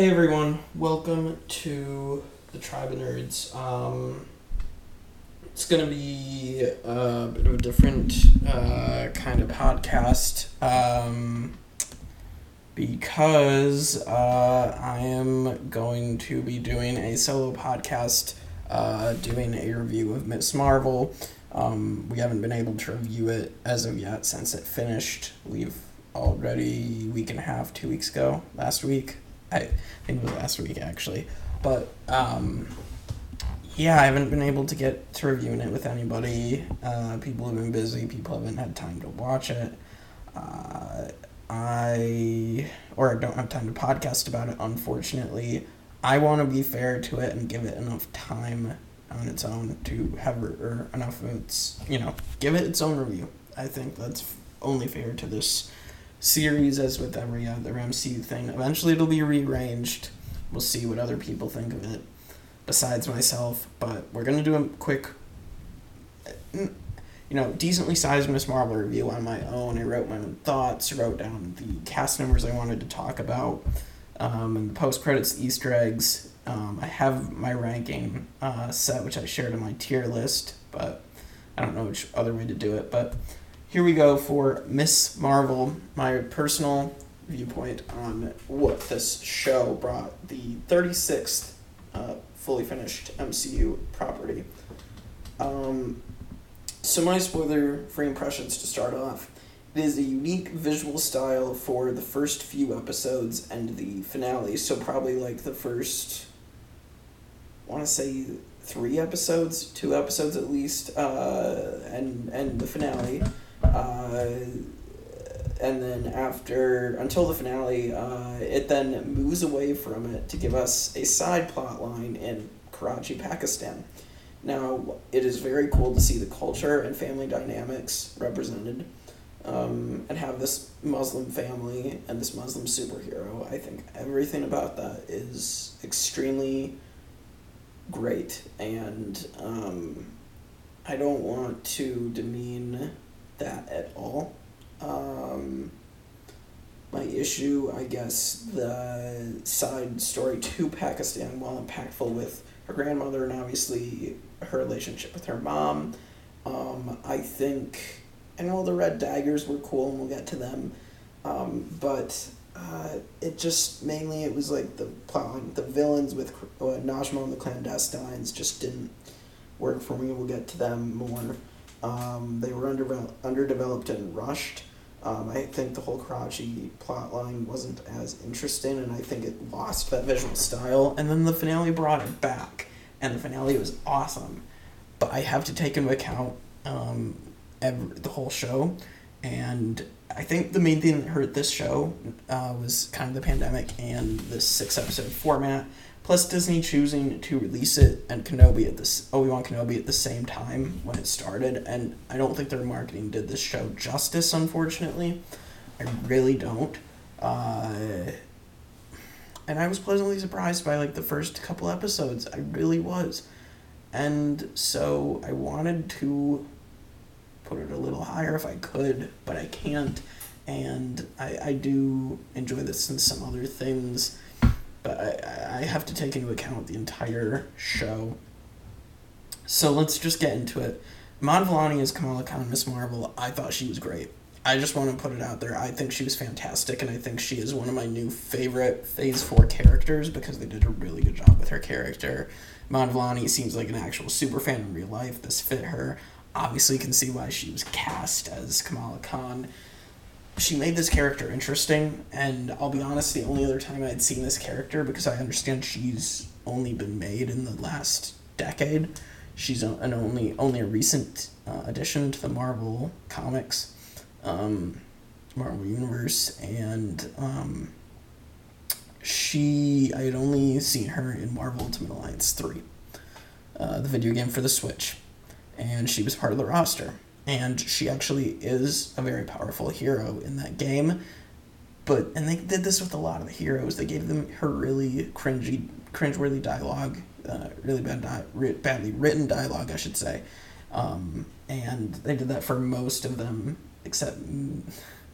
Hey everyone, welcome to the Tribe of Nerds. Um, it's gonna be a bit of a different uh, kind of podcast um, because uh, I am going to be doing a solo podcast, uh, doing a review of Ms Marvel. Um, we haven't been able to review it as of yet since it finished. We've already week and a half, two weeks ago, last week. I think it was last week actually, but um, yeah, I haven't been able to get to reviewing it with anybody. Uh, people have been busy. People haven't had time to watch it. Uh, I or I don't have time to podcast about it. Unfortunately, I want to be fair to it and give it enough time on its own to have or enough of its you know give it its own review. I think that's only fair to this series as with every other MCU thing. Eventually, it'll be rearranged. We'll see what other people think of it, besides myself. But we're gonna do a quick, you know, decently sized Ms Marvel review on my own. I wrote my own thoughts, wrote down the cast numbers I wanted to talk about, um, and the post credits Easter eggs. Um, I have my ranking uh, set, which I shared in my tier list, but I don't know which other way to do it. But here we go for Ms Marvel, my personal viewpoint on what this show brought the 36th uh, fully finished MCU property. Um, so, my spoiler free impressions to start off. It is a unique visual style for the first few episodes and the finale, so probably like the first, I want to say three episodes, two episodes at least, uh, and and the finale. Uh, and then after until the finale, uh, it then moves away from it to give us a side plot line in Karachi, Pakistan. Now, it is very cool to see the culture and family dynamics represented, um, and have this Muslim family and this Muslim superhero. I think everything about that is extremely great, and um, I don't want to demean that at all. Um, my issue, I guess, the side story to Pakistan, while impactful with her grandmother and obviously her relationship with her mom, um, I think, and know the Red Daggers were cool and we'll get to them, um, but uh, it just mainly it was like the plot, the villains with uh, Najma and the clandestines just didn't work for me. We'll get to them more. Um, they were under, underdeveloped and rushed. Um, I think the whole Karachi plot line wasn't as interesting, and I think it lost that visual style. And then the finale brought it back, and the finale was awesome. But I have to take into account um, every, the whole show, and I think the main thing that hurt this show uh, was kind of the pandemic and this six episode format Plus, Disney choosing to release it and Kenobi at this Obi Wan Kenobi at the same time when it started, and I don't think their marketing did this show justice. Unfortunately, I really don't. Uh, and I was pleasantly surprised by like the first couple episodes. I really was, and so I wanted to put it a little higher if I could, but I can't. And I, I do enjoy this and some other things but I, I have to take into account the entire show. So let's just get into it. Iman Vellani as Kamala Khan, Ms Marvel. I thought she was great. I just want to put it out there. I think she was fantastic, and I think she is one of my new favorite Phase 4 characters because they did a really good job with her character. Iman Vellani seems like an actual super fan in real life. This fit her. Obviously, can see why she was cast as Kamala Khan she made this character interesting, and I'll be honest, the only other time I'd seen this character, because I understand she's only been made in the last decade, she's an only only a recent uh, addition to the Marvel comics, um, Marvel universe, and um, she I had only seen her in Marvel Ultimate Alliance three, uh, the video game for the Switch, and she was part of the roster and she actually is a very powerful hero in that game. But and they did this with a lot of the heroes. They gave them her really cringy, cringeworthy dialogue, uh, really bad, di- badly written dialogue, I should say. Um, and they did that for most of them, except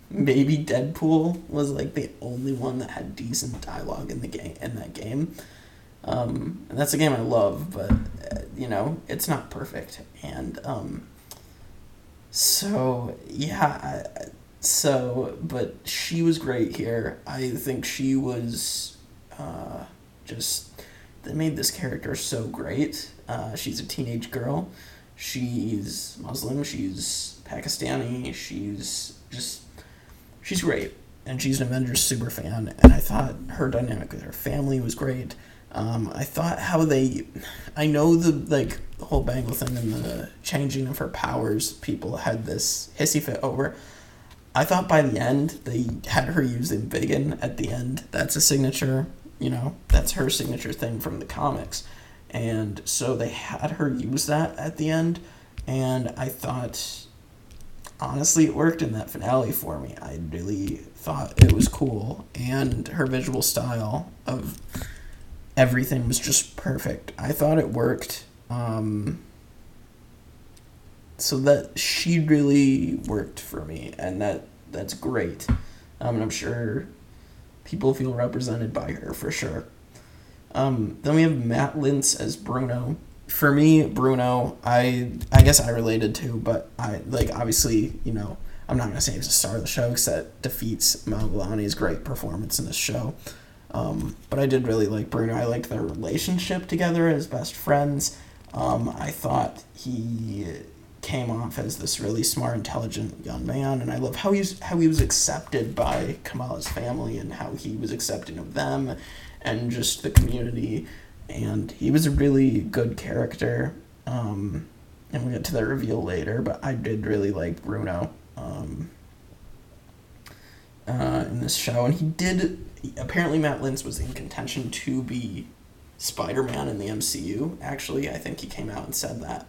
maybe Deadpool was like the only one that had decent dialogue in the game in that game. Um, and that's a game I love, but uh, you know it's not perfect. And um, so yeah, so but she was great here. I think she was uh, just they made this character so great. Uh, she's a teenage girl. She's Muslim. She's Pakistani. She's just she's great, and she's an Avengers super fan. And I thought her dynamic with her family was great. Um, I thought how they, I know the like the whole bangle thing and the changing of her powers. People had this hissy fit over. I thought by the end they had her using Embiggen at the end. That's a signature, you know, that's her signature thing from the comics. And so they had her use that at the end. And I thought, honestly, it worked in that finale for me. I really thought it was cool. And her visual style of everything was just perfect. I thought it worked. Um, so that she really worked for me, and that that's great. Um, and I'm sure people feel represented by her for sure. Um, then we have Matt Lintz as Bruno. For me, Bruno, I I guess I related to, but I like obviously you know I'm not gonna say he's a star of the show because that defeats Iman Vellani's great performance in this show. Um, but I did really like Bruno. I liked their relationship together as best friends. Um, I thought he came off as this really smart, intelligent young man, and I love how he's how he was accepted by Kamala's family and how he was accepting of them, and just the community. And he was a really good character. Um, and we'll get to that reveal later, but I did really like Bruno um, uh, in this show, and he did apparently Matt Lintz was in contention to be Spider Man in the MCU. Actually, I think he came out and said that.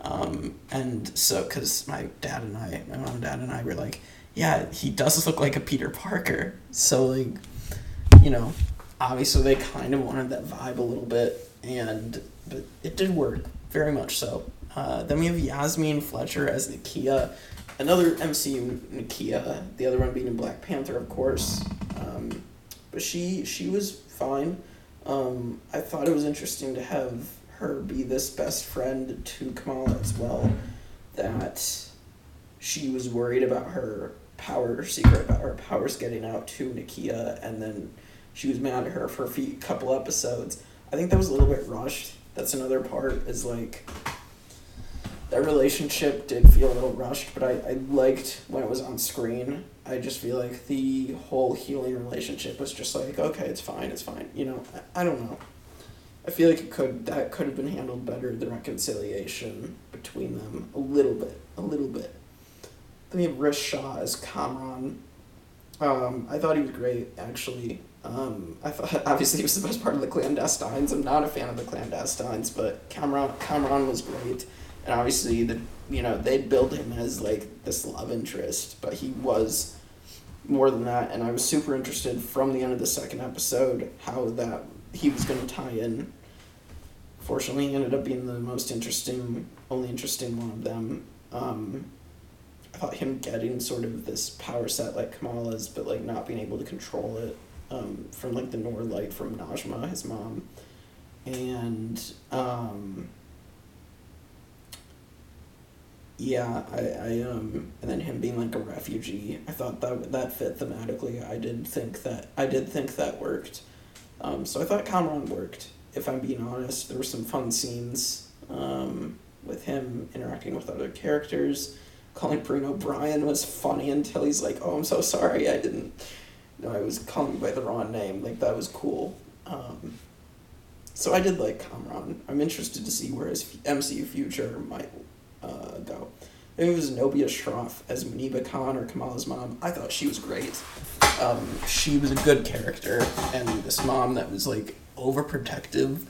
Um, and so, because my dad and I, my mom and dad and I were like, yeah, he does look like a Peter Parker. So, like, you know, obviously they kind of wanted that vibe a little bit, and but it did work very much so. Uh, then we have Yasmin Fletcher as Nakia, another MCU Nakia, the other one being in Black Panther, of course. Um, but she she was fine. Um, I thought it was interesting to have her be this best friend to Kamala as well. That she was worried about her power secret about her powers getting out to Nakia, and then she was mad at her for a few couple episodes. I think that was a little bit rushed. That's another part is like that relationship did feel a little rushed, but I, I liked when it was on screen. I just feel like the whole healing relationship was just like, okay, it's fine, it's fine. You know, I, I don't know. I feel like it could that could have been handled better, the reconciliation between them a little bit, a little bit. Then we have Rish Shah as Kamran. Um, I thought he was great, actually. Um, I thought obviously he was the best part of the clandestines. I'm not a fan of the clandestines, but Kamran Kamran was great and obviously the you know they build him as like this love interest, but he was more than that. And I was super interested from the end of the second episode how that he was going to tie in. Fortunately, he ended up being the most interesting, only interesting one of them. Um, I thought him getting sort of this power set like Kamala's, but like not being able to control it um, from like the Noor light from Najma, his mom, and um, yeah, I, I um and then him being like a refugee, I thought that that fit thematically. I did think that I did think that worked. Um, so I thought Kamran worked. If I'm being honest, there were some fun scenes um, with him interacting with other characters. Calling Bruno Brian was funny until he's like, "Oh, I'm so sorry, I didn't know I was calling you by the wrong name." Like that was cool. Um, so I did like Kamran. I'm interested to see where his MCU future might uh, It was Nobia Shroff as Muniba Khan or Kamala's mom. I thought she was great. Um, she was a good character, and this mom that was like overprotective,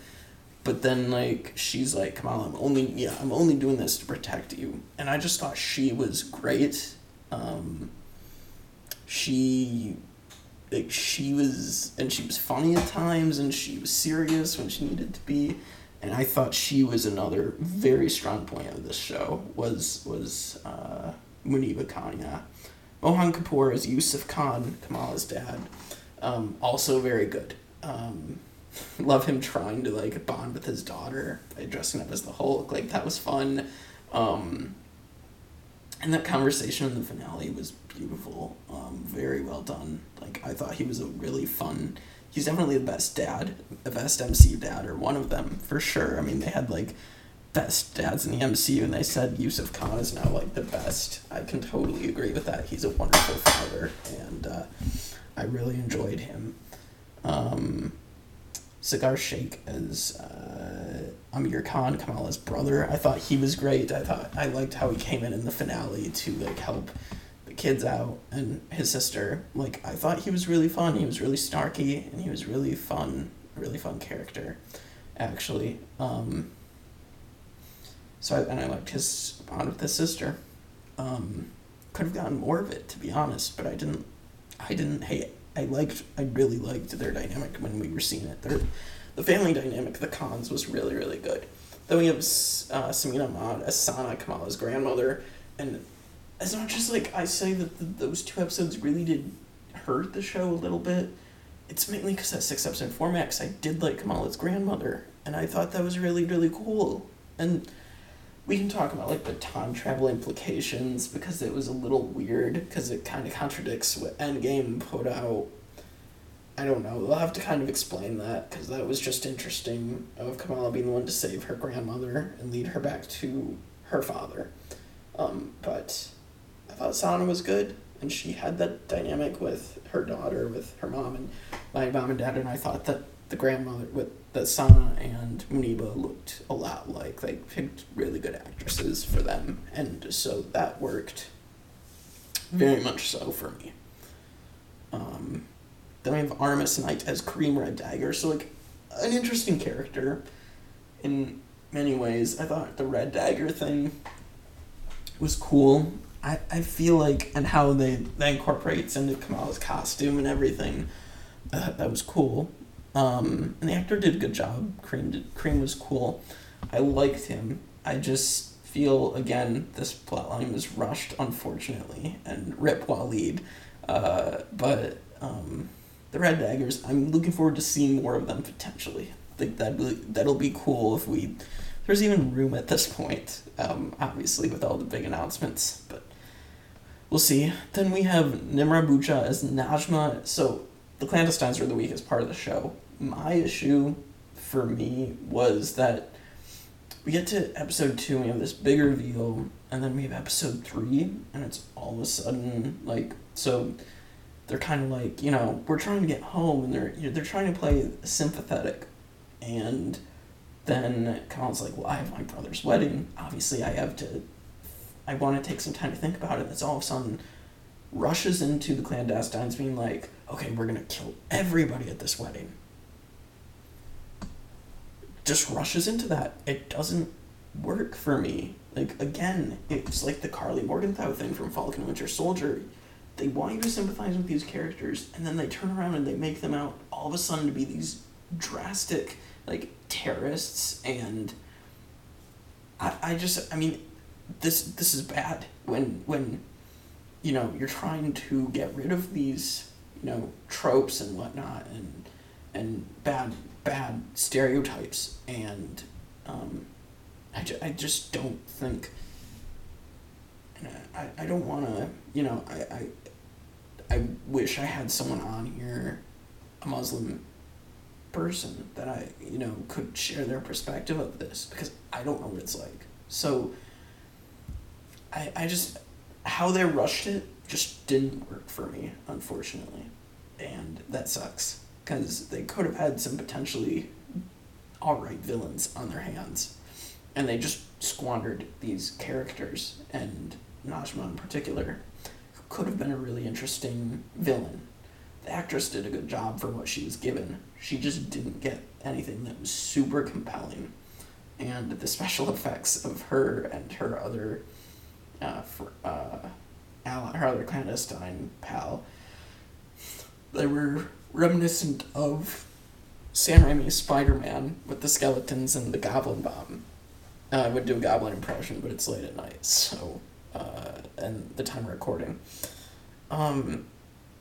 but then like she's like Kamala, I'm only yeah, I'm only doing this to protect you, and I just thought she was great. Um, she like she was and she was funny at times and she was serious when she needed to be and I thought she was another very strong point of this show was was uh, Muniba Kanya. Mohan Kapoor as Yusuf Khan, Kamala's dad, um, also very good. Um, love him trying to like bond with his daughter by dressing up as the Hulk. Like that was fun. Um, and that conversation in the finale was beautiful. Um, very well done. Like I thought he was a really fun. He's definitely the best dad, the best MCU dad, or one of them for sure. I mean, they had like best dads in the MCU, and they said Yusuf Khan is now like the best. I can totally agree with that. He's a wonderful father, and uh, I really enjoyed him. Um, Sagar Sheikh as uh, Aamir Khan, Kamala's brother. I thought he was great. I thought I liked how he came in in the finale to like help the kids out and his sister. Like I thought he was really fun. He was really snarky and he was really fun. Really fun character, actually. Um, so I, and I liked his bond with his sister. Um, could have gotten more of it to be honest, but I didn't. I didn't hate I liked, I really liked their dynamic when we were seeing it. Their, the family dynamic, the cons was really, really good. Then we have uh, Samina Ahmad as Sana, Kamala's grandmother, and as much as like I say that the, those two episodes really did hurt the show a little bit, it's mainly because that six episode format. Cause I did like Kamala's grandmother, and I thought that was really, really cool. And we can talk about like the time travel implications because it was a little weird because it kind of contradicts what Endgame put out. I don't know. They'll have to kind of explain that because that was just interesting of Kamala being the one to save her grandmother and lead her back to her father. Um, but I thought Sana was good and she had that dynamic with her daughter, with her mom and my mom and dad, and I thought that the grandmother with that Sana and Muniba looked a lot like. They picked really good actresses for them, and so that worked very much so for me. Um, then we have Artemis Knight as Kareem Red Dagger, so like an interesting character in many ways. I thought the Red Dagger thing was cool. I, I feel like and how they that incorporates into Kamala's costume and everything. Uh, that was cool. Um, and the actor did a good job. Cream did, Kareem was cool. I liked him. I just feel again this plotline was rushed, unfortunately, and rip Waleed. Uh, but um, the Red Daggers, I'm looking forward to seeing more of them potentially. I think that that'll be cool if we. There's even room at this point, um, obviously with all the big announcements, but we'll see. Then we have Nimra Bucha as Najma. So the clandestines are the weakest part of the show my issue for me was that we get to episode two and we have this big reveal and then we have episode three and it's all of a sudden like so they're kind of like you know we're trying to get home and they're you know, they're trying to play sympathetic and then Colin's like well I have my brother's wedding. Obviously I have to I want to take some time to think about it. It's all of a sudden rushes into the clandestines being like okay we're gonna kill everybody at this wedding just rushes into that. It doesn't work for me. Like again, it's like the Karli Morgenthau thing from Falcon Winter Soldier. They want you to sympathize with these characters, and then they turn around and they make them out all of a sudden to be these drastic like terrorists and I, I just I mean this this is bad when when you know you're trying to get rid of these you know tropes and whatnot and and bad bad stereotypes and um, I, ju- I just don't think I, I don't want to you know I, I I wish I had someone on here a Muslim person that I you know could share their perspective of this because I don't know what it's like. So I I just how they rushed it just didn't work for me unfortunately and that sucks because they could have had some potentially alright villains on their hands. And they just squandered these characters, and Najma in particular, who could have been a really interesting villain. The actress did a good job for what she was given. She just didn't get anything that was super compelling. And the special effects of her and her other, uh, for, uh, ally, her other clandestine pal, they were reminiscent of Sam Raimi's Spider Man with the skeletons and the goblin bomb. Uh, I would do a goblin impression, but it's late at night, so uh, and the time recording. Um,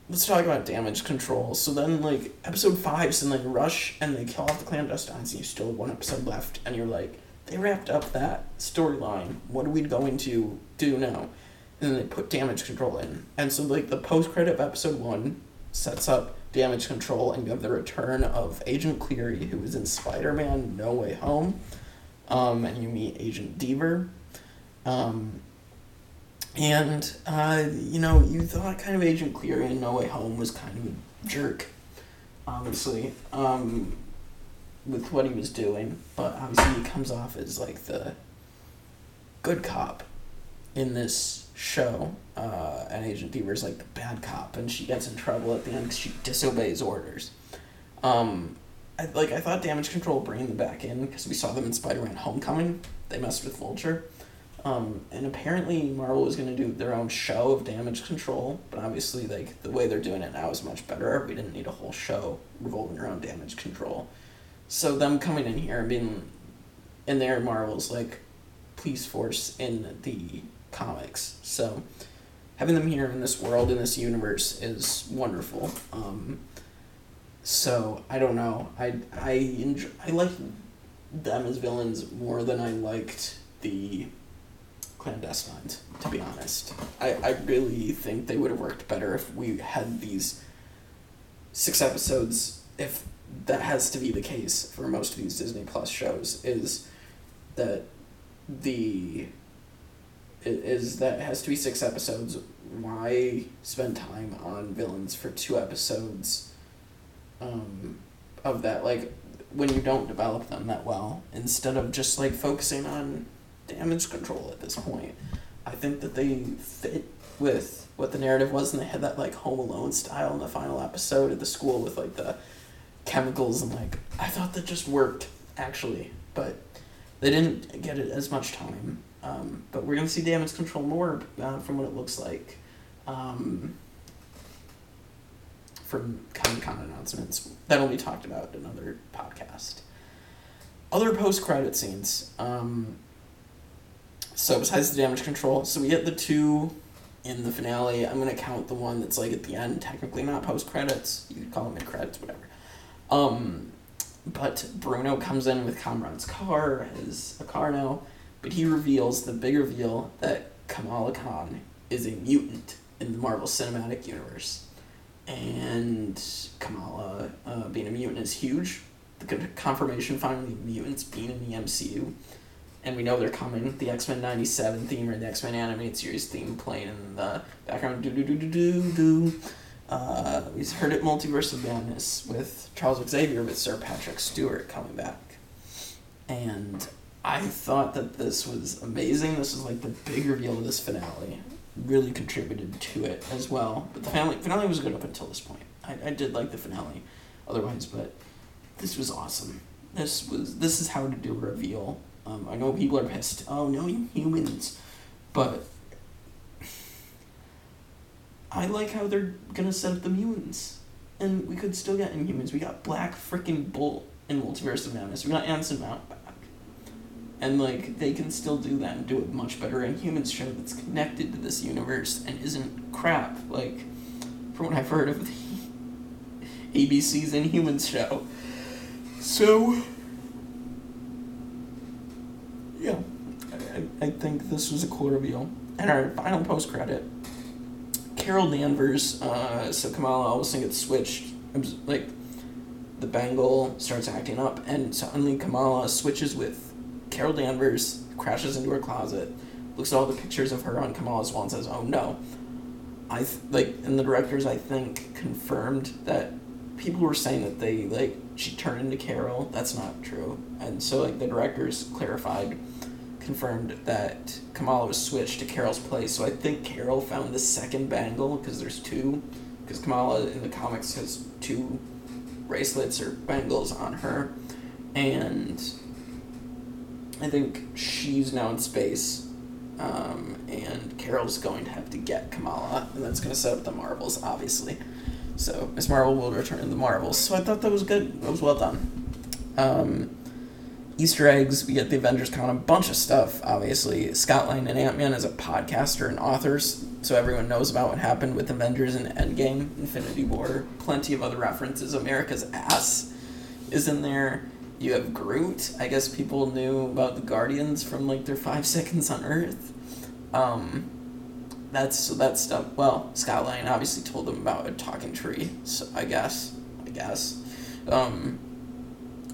let's talk about damage control. So then, like episode five, so then rush and they kill off the clandestines, and you still have one episode left, and you're like, they wrapped up that storyline. What are we going to do now? And then they put damage control in, and so like the post credit of episode one sets up damage control, and you have the return of Agent Cleary, who was in Spider Man No Way Home, um, and you meet Agent Deever. Um, and, uh, you know, you thought kind of Agent Cleary in No Way Home was kind of a jerk, obviously, um, with what he was doing. But obviously, he comes off as like the good cop in this show. Uh, and Agent Deever's like the bad cop, and she gets in trouble at the end because she disobeys orders. Um, I, like I thought Damage Control bringing them back in because we saw them in Spider-Man: Homecoming. They messed with Vulture. Um, and apparently Marvel was going to do their own show of damage control, but obviously like the way they're doing it now is much better. We didn't need a whole show revolving around damage control. So them coming in here and being in there Marvel's like police force in the comics. So having them here in this world in this universe is wonderful. Um, so I don't know. I I enjoy, I like them as villains more than I liked the clandestines, to be honest. I, I really think they would have worked better if we had these six episodes, if that has to be the case for most of these Disney Plus shows, is that the is that has to be six episodes. Why spend time on villains for two episodes um, of that? Like when you don't develop them that well, instead of just like focusing on damage control at this point. I think that they fit with what the narrative was, and they had that like Home Alone style in the final episode at the school with like the chemicals and like I thought that just worked actually, but they didn't get it as much time. Um, but we're gonna see damage control more uh, from what it looks like. Um, from Comic Con announcements that'll be talked about in another podcast. Other post credit scenes. Um, so besides the damage control, so we get the two in the finale. I'm gonna count the one that's like at the end, technically not post credits. You could call it mid credits, whatever. Um, but Bruno comes in with Kamran's car, as a car now, but he reveals the big reveal that Kamala Khan is a mutant in the Marvel Cinematic Universe. And Kamala uh, being a mutant is huge. The confirmation finally mutants being in the MCU and we know they're coming. The X Men '97 theme or the X Men animated series theme playing in the background. Do do do do do do. Uh, we heard it Multiverse of Madness with Charles Xavier with Sir Patrick Stewart coming back, and I thought that this was amazing. This was like the big reveal of this finale. Really contributed to it as well. But the finale finale was good up until this point. I, I did like the finale, otherwise, but this was awesome. This was this is how to do a reveal um, I know people are pissed. Oh no, humans, but I like how they're gonna set up the mutants, and we could still get Inhumans. We got Black freaking Bolt in Multiverse of Madness. We got Anson Mount and like they can still do that and do it much better. Inhumans show that's connected to this universe and isn't crap. Like from what I've heard of the ABC's Inhumans show. So yeah, I, I think this was a cool reveal. And our final post credit, Carol Danvers. Uh, so Kamala all of a sudden gets switched. Like the bangle starts acting up, and suddenly Kamala switches with Carol Danvers, crashes into her closet, looks at all the pictures of her on Kamala's wall, and says, "Oh no." I th- like, and the directors I think confirmed that people were saying that they like she turned into Carol. That's not true, and so like the directors clarified confirmed that Kamala was switched to Carol's place. So I think Carol found the second bangle because there's two. Because Kamala in the comics has two bracelets or bangles on her, and I think she's now in space. Um, and Carol's going to have to get Kamala, and that's going to set up the Marvels, obviously. So Ms Marvel will return to the Marvels. So I thought that was good. That was well done. Um, Easter eggs. We get the Avengers Con, a bunch of stuff. Obviously, Scott Lang and Ant Man is a podcaster and authors, so everyone knows about what happened with Avengers and Endgame, Infinity War. Plenty of other references. America's ass is in there. You have Groot. I guess people knew about the Guardians from like their five seconds on Earth. Um, that's so that stuff. Well, Scott Lang obviously told them about a talking tree. So I guess, I guess. Um,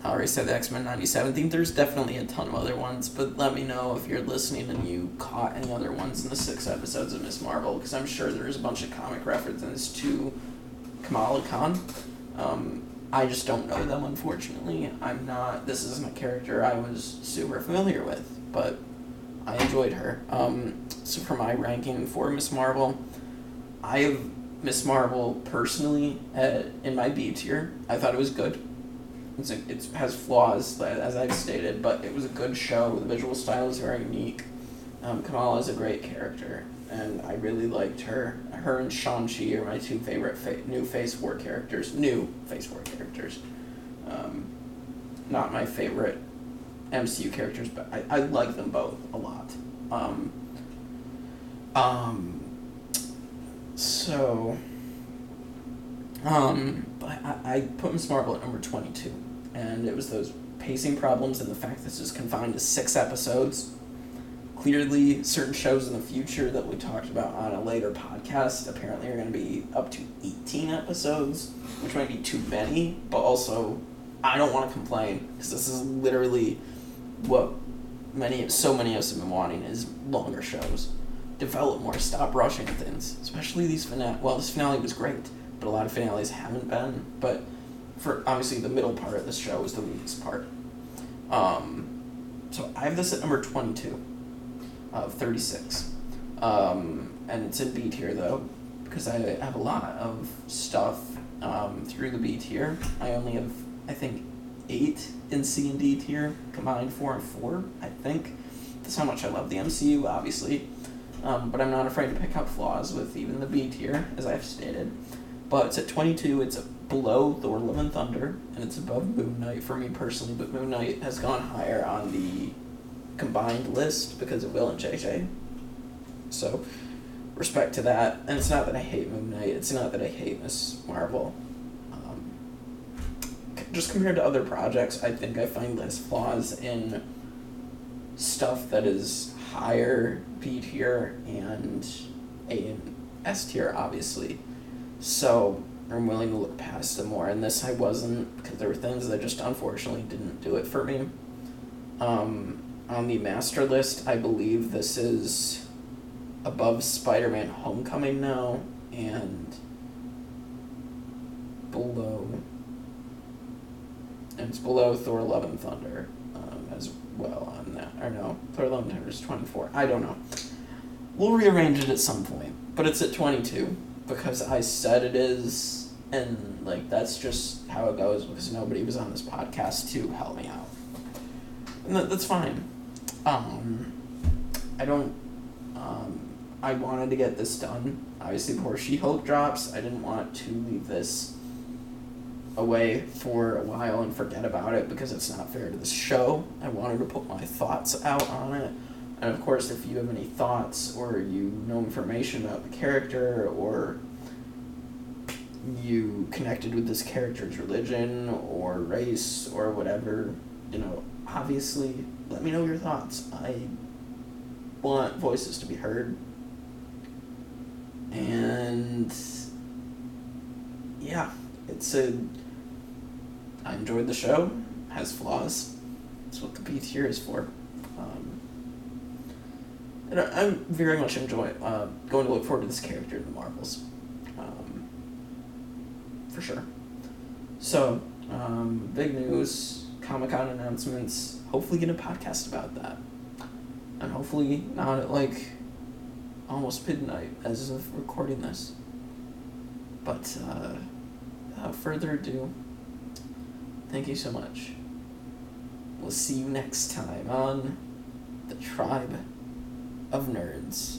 I already said the X Men '97 theme. There's definitely a ton of other ones, but let me know if you're listening and you caught any other ones in the six episodes of Ms Marvel, because I'm sure there's a bunch of comic references to Kamala Khan. Um, I just don't know them, unfortunately. I'm not. This isn't a character I was super familiar with, but I enjoyed her. Um, so for my ranking for Ms Marvel, I have Ms Marvel personally at, in my B tier. I thought it was good it's a, it has flaws as I've stated, but it was a good show. The visual style is very unique. Um, Kamala is a great character, and I really liked her. Her and Shang Chi are my two favorite fa- new Phase Four characters. New Phase Four characters. Um, not my favorite MCU characters, but I, I like them both a lot. Um, um, so, um, but I, I put Ms Marvel at number 22 and it was those pacing problems and the fact this is confined to six episodes. Clearly, certain shows in the future that we talked about on a later podcast apparently are going to be up to 18 episodes, which might be too many, but also I don't want to complain because this is literally what many so many of us have been wanting is longer shows. Develop more, stop rushing things, especially these finale. Well, this finale was great, but a lot of finales haven't been. But for obviously the middle part of this show is the weakest part. Um, so I have this at number 22 of 36. Um, and it's in B tier though, because I have a lot of stuff um, through the B tier. I only have, I think, eight in C and D tier, combined four and four, I think. That's how much I love the MCU, obviously. Um, but I'm not afraid to pick up flaws with even the B tier, as I've stated. But it's at 22, it's below Thor Love and Thunder, and it's above Moon Knight for me personally, but Moon Knight has gone higher on the combined list because of Will and JJ. So, respect to that. And it's not that I hate Moon Knight, it's not that I hate Ms Marvel. Um, just compared to other projects, I think I find less flaws in stuff that is higher B tier and A and S tier, obviously. So, I'm willing to look past them more. And this I wasn't because there were things that just unfortunately didn't do it for me. Um, on the master list, I believe this is above Spider Man Homecoming now and below. And it's below Thor Love and Thunder um, as well on that. Or no, Thor Love and Thunder is 24. I don't know. We'll rearrange it at some point. But it's at 22 because I said it is and like that's just how it goes because nobody was on this podcast to help me out and that, that's fine um i don't um i wanted to get this done. Obviously before she-hulk drops i didn't want to leave this away for a while and forget about it because it's not fair to the show. I wanted to put my thoughts out on it. And of course if you have any thoughts or you know information about the character or you connected with this character's religion or race or whatever, you know, obviously let me know your thoughts. I want voices to be heard. And yeah, it's a I enjoyed the show, has flaws. That's what the B tier is for. Um, and I, I very much enjoy uh, going to look forward to this character in the Marvels for sure. So, um, big news, Comic Con announcements. Hopefully, get a podcast about that, and hopefully not at like almost midnight as of recording this. But uh, without further ado, thank you so much. We'll see you next time on the Tribe of Nerds.